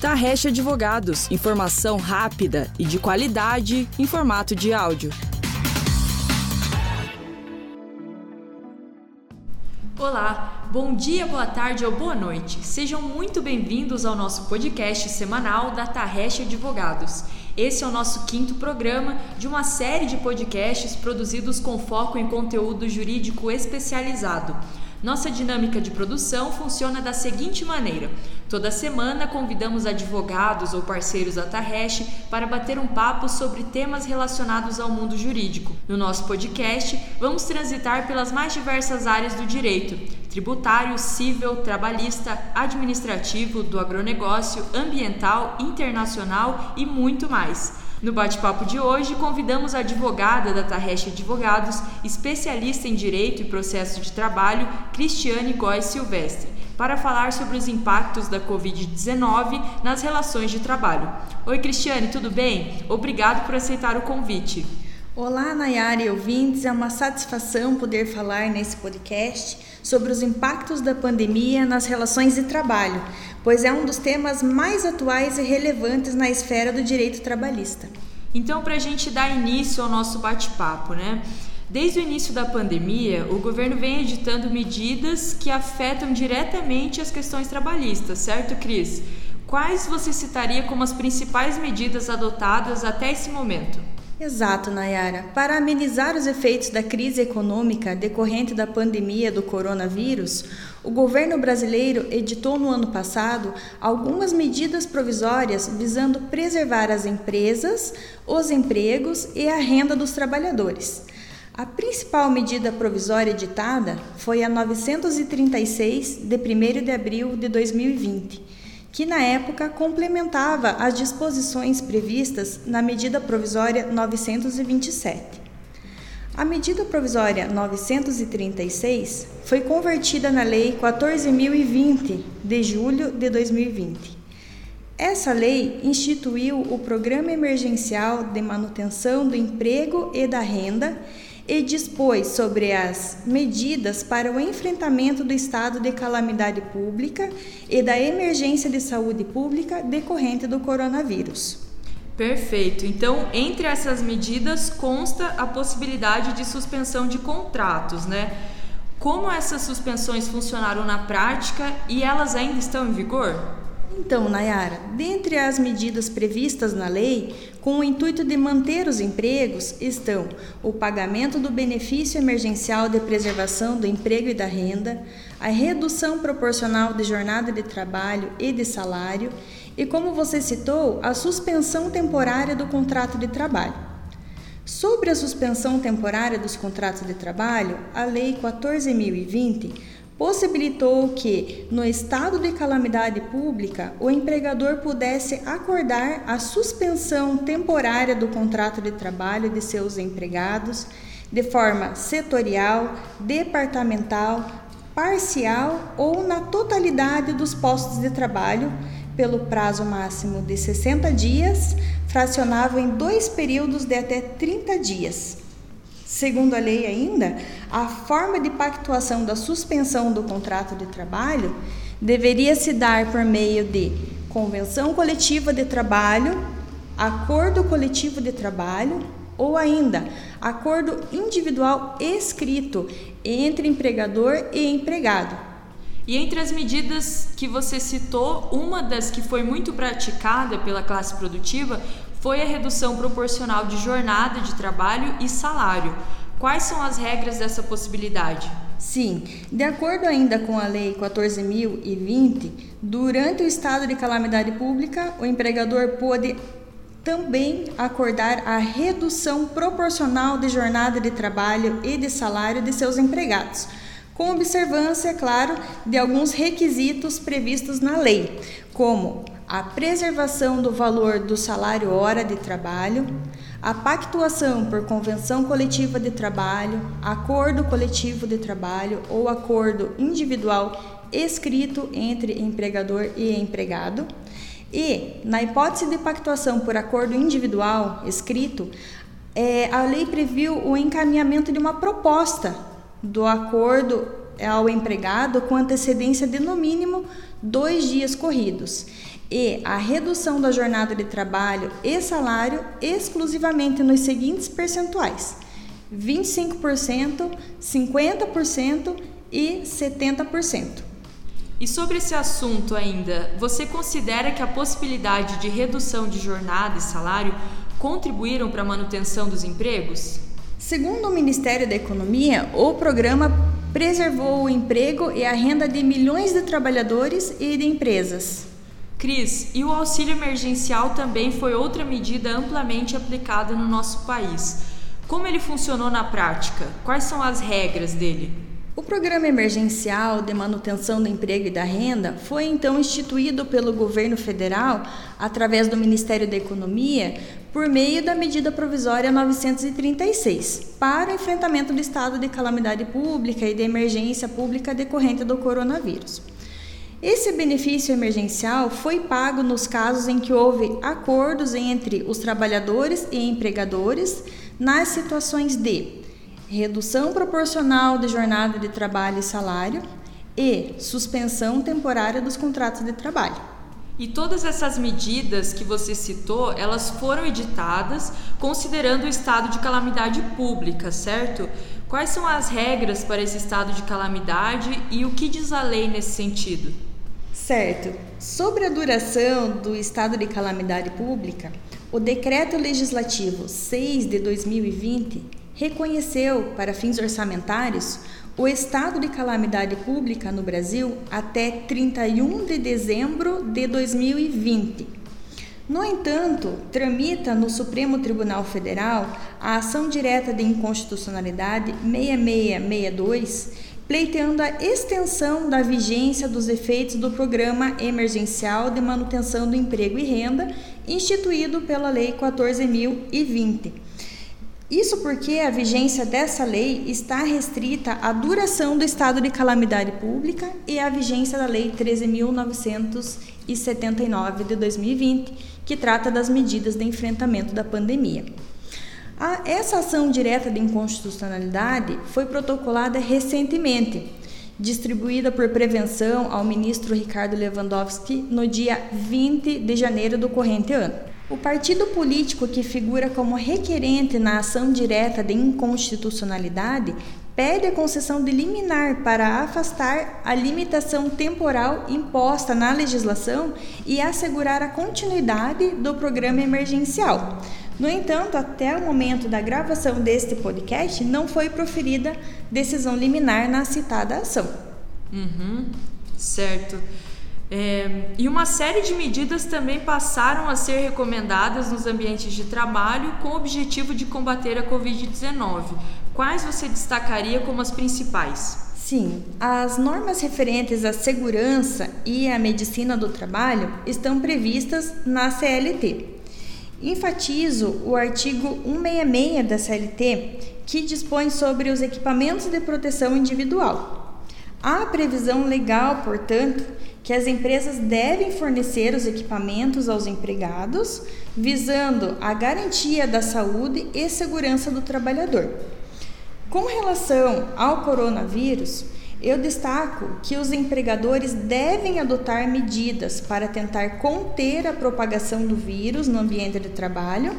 Tarrecha Advogados, informação rápida e de qualidade em formato de áudio. Olá, bom dia, boa tarde ou boa noite. Sejam muito bem-vindos ao nosso podcast semanal da Tarrecha Advogados. Esse é o nosso quinto programa de uma série de podcasts produzidos com foco em conteúdo jurídico especializado. Nossa dinâmica de produção funciona da seguinte maneira: toda semana convidamos advogados ou parceiros da Tarresh para bater um papo sobre temas relacionados ao mundo jurídico. No nosso podcast, vamos transitar pelas mais diversas áreas do direito: tributário, civil, trabalhista, administrativo, do agronegócio, ambiental, internacional e muito mais. No bate-papo de hoje, convidamos a advogada da Tarrecha Advogados, especialista em Direito e Processo de Trabalho, Cristiane Góes Silvestre, para falar sobre os impactos da Covid-19 nas relações de trabalho. Oi, Cristiane, tudo bem? Obrigado por aceitar o convite. Olá, Nayara e ouvintes, é uma satisfação poder falar nesse podcast sobre os impactos da pandemia nas relações de trabalho, pois é um dos temas mais atuais e relevantes na esfera do direito trabalhista. Então, para a gente dar início ao nosso bate-papo, né? Desde o início da pandemia, o governo vem editando medidas que afetam diretamente as questões trabalhistas, certo, Cris? Quais você citaria como as principais medidas adotadas até esse momento? Exato, Nayara. Para amenizar os efeitos da crise econômica decorrente da pandemia do coronavírus, o governo brasileiro editou no ano passado algumas medidas provisórias visando preservar as empresas, os empregos e a renda dos trabalhadores. A principal medida provisória editada foi a 936, de 1 de abril de 2020 que na época complementava as disposições previstas na medida provisória 927. A medida provisória 936 foi convertida na Lei 14.020 de julho de 2020. Essa lei instituiu o Programa Emergencial de Manutenção do Emprego e da Renda e dispôs sobre as medidas para o enfrentamento do estado de calamidade pública e da emergência de saúde pública decorrente do coronavírus. Perfeito. Então, entre essas medidas consta a possibilidade de suspensão de contratos, né? Como essas suspensões funcionaram na prática e elas ainda estão em vigor? Então, Nayara, dentre as medidas previstas na lei, com o intuito de manter os empregos, estão o pagamento do benefício emergencial de preservação do emprego e da renda, a redução proporcional de jornada de trabalho e de salário e, como você citou, a suspensão temporária do contrato de trabalho. Sobre a suspensão temporária dos contratos de trabalho, a Lei 14.020 possibilitou que, no estado de calamidade pública, o empregador pudesse acordar a suspensão temporária do contrato de trabalho de seus empregados de forma setorial, departamental, parcial ou na totalidade dos postos de trabalho, pelo prazo máximo de 60 dias, fracionável em dois períodos de até 30 dias. Segundo a lei ainda, a forma de pactuação da suspensão do contrato de trabalho deveria se dar por meio de convenção coletiva de trabalho, acordo coletivo de trabalho ou ainda acordo individual escrito entre empregador e empregado. E entre as medidas que você citou, uma das que foi muito praticada pela classe produtiva foi a redução proporcional de jornada de trabalho e salário. Quais são as regras dessa possibilidade? Sim, de acordo ainda com a Lei 14.020, durante o estado de calamidade pública, o empregador pode também acordar a redução proporcional de jornada de trabalho e de salário de seus empregados, com observância, claro, de alguns requisitos previstos na lei, como a preservação do valor do salário hora de trabalho, a pactuação por convenção coletiva de trabalho, acordo coletivo de trabalho ou acordo individual escrito entre empregador e empregado. E, na hipótese de pactuação por acordo individual escrito, é, a lei previu o encaminhamento de uma proposta do acordo ao empregado com antecedência de no mínimo dois dias corridos e a redução da jornada de trabalho e salário exclusivamente nos seguintes percentuais: 25%, 50% e 70%. E sobre esse assunto ainda, você considera que a possibilidade de redução de jornada e salário contribuíram para a manutenção dos empregos? Segundo o Ministério da Economia, o programa preservou o emprego e a renda de milhões de trabalhadores e de empresas. Cris, e o auxílio emergencial também foi outra medida amplamente aplicada no nosso país. Como ele funcionou na prática? Quais são as regras dele? O Programa Emergencial de Manutenção do Emprego e da Renda foi então instituído pelo governo federal, através do Ministério da Economia, por meio da medida provisória 936, para o enfrentamento do estado de calamidade pública e de emergência pública decorrente do coronavírus. Esse benefício emergencial foi pago nos casos em que houve acordos entre os trabalhadores e empregadores nas situações de redução proporcional de jornada de trabalho e salário e suspensão temporária dos contratos de trabalho. E todas essas medidas que você citou, elas foram editadas considerando o estado de calamidade pública, certo? Quais são as regras para esse estado de calamidade e o que diz a lei nesse sentido? Certo. Sobre a duração do estado de calamidade pública, o Decreto Legislativo 6 de 2020 reconheceu, para fins orçamentários, o estado de calamidade pública no Brasil até 31 de dezembro de 2020. No entanto, tramita no Supremo Tribunal Federal a ação direta de inconstitucionalidade 6662, pleiteando a extensão da vigência dos efeitos do Programa Emergencial de Manutenção do Emprego e Renda, instituído pela Lei 14.020 isso porque a vigência dessa lei está restrita à duração do estado de calamidade pública e à vigência da Lei 13.979 de 2020, que trata das medidas de enfrentamento da pandemia. A, essa ação direta de inconstitucionalidade foi protocolada recentemente, distribuída por prevenção ao ministro Ricardo Lewandowski no dia 20 de janeiro do corrente ano. O partido político que figura como requerente na ação direta de inconstitucionalidade pede a concessão de liminar para afastar a limitação temporal imposta na legislação e assegurar a continuidade do programa emergencial. No entanto, até o momento da gravação deste podcast, não foi proferida decisão liminar na citada ação. Uhum, certo. É, e uma série de medidas também passaram a ser recomendadas nos ambientes de trabalho com o objetivo de combater a Covid-19. Quais você destacaria como as principais? Sim, as normas referentes à segurança e à medicina do trabalho estão previstas na CLT. Enfatizo o artigo 166 da CLT, que dispõe sobre os equipamentos de proteção individual. Há previsão legal, portanto, que as empresas devem fornecer os equipamentos aos empregados, visando a garantia da saúde e segurança do trabalhador. Com relação ao coronavírus, eu destaco que os empregadores devem adotar medidas para tentar conter a propagação do vírus no ambiente de trabalho,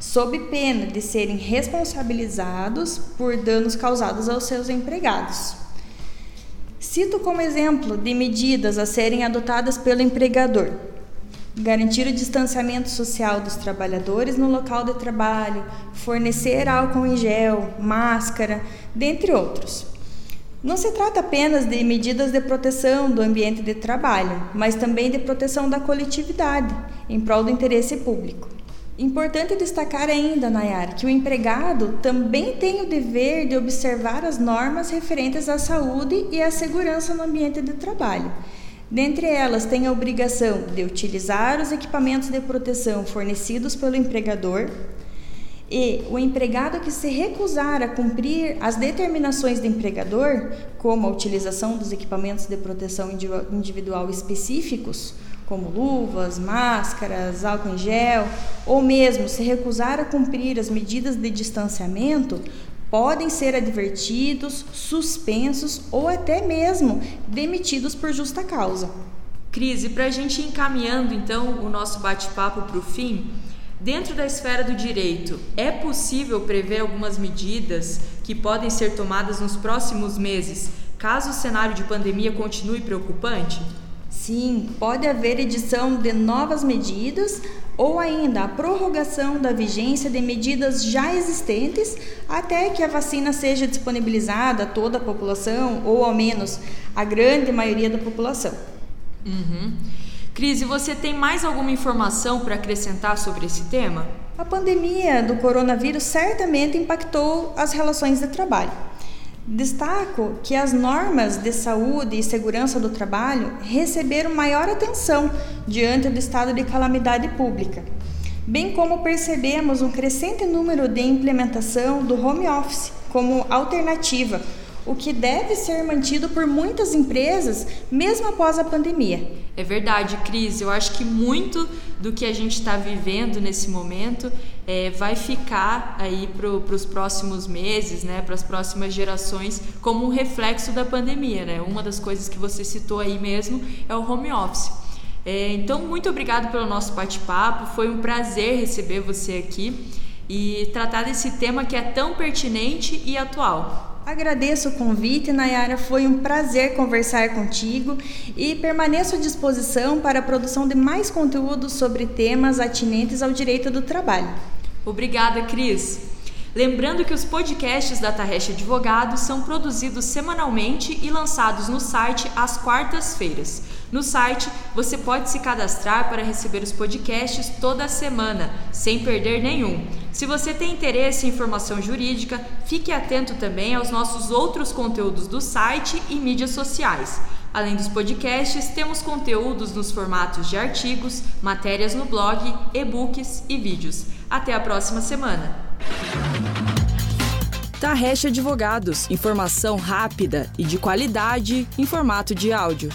sob pena de serem responsabilizados por danos causados aos seus empregados. Cito como exemplo de medidas a serem adotadas pelo empregador: garantir o distanciamento social dos trabalhadores no local de trabalho, fornecer álcool em gel, máscara, dentre outros. Não se trata apenas de medidas de proteção do ambiente de trabalho, mas também de proteção da coletividade, em prol do interesse público. Importante destacar ainda, Nayara, que o empregado também tem o dever de observar as normas referentes à saúde e à segurança no ambiente de trabalho. Dentre elas, tem a obrigação de utilizar os equipamentos de proteção fornecidos pelo empregador, e o empregado que se recusar a cumprir as determinações do empregador, como a utilização dos equipamentos de proteção individual específicos, como luvas, máscaras, álcool em gel, ou mesmo se recusar a cumprir as medidas de distanciamento, podem ser advertidos, suspensos ou até mesmo demitidos por justa causa. Cris, e para a gente ir encaminhando então o nosso bate-papo para o fim, dentro da esfera do direito, é possível prever algumas medidas que podem ser tomadas nos próximos meses, caso o cenário de pandemia continue preocupante? Sim, pode haver edição de novas medidas ou ainda a prorrogação da vigência de medidas já existentes até que a vacina seja disponibilizada a toda a população ou ao menos a grande maioria da população. Uhum. Cris, você tem mais alguma informação para acrescentar sobre esse tema? A pandemia do coronavírus certamente impactou as relações de trabalho. Destaco que as normas de saúde e segurança do trabalho receberam maior atenção diante do estado de calamidade pública, bem como percebemos um crescente número de implementação do home office como alternativa o que deve ser mantido por muitas empresas, mesmo após a pandemia. É verdade, Cris. Eu acho que muito do que a gente está vivendo nesse momento é, vai ficar aí para os próximos meses, né, para as próximas gerações, como um reflexo da pandemia. Né? Uma das coisas que você citou aí mesmo é o home office. É, então, muito obrigado pelo nosso bate-papo. Foi um prazer receber você aqui e tratar desse tema que é tão pertinente e atual. Agradeço o convite, Nayara. Foi um prazer conversar contigo e permaneço à disposição para a produção de mais conteúdos sobre temas atinentes ao direito do trabalho. Obrigada, Cris. Lembrando que os podcasts da Tarrecha Advogados são produzidos semanalmente e lançados no site às quartas-feiras. No site, você pode se cadastrar para receber os podcasts toda semana, sem perder nenhum. Se você tem interesse em informação jurídica, fique atento também aos nossos outros conteúdos do site e mídias sociais. Além dos podcasts, temos conteúdos nos formatos de artigos, matérias no blog, e-books e vídeos. Até a próxima semana! Tarrecha Advogados, informação rápida e de qualidade em formato de áudio.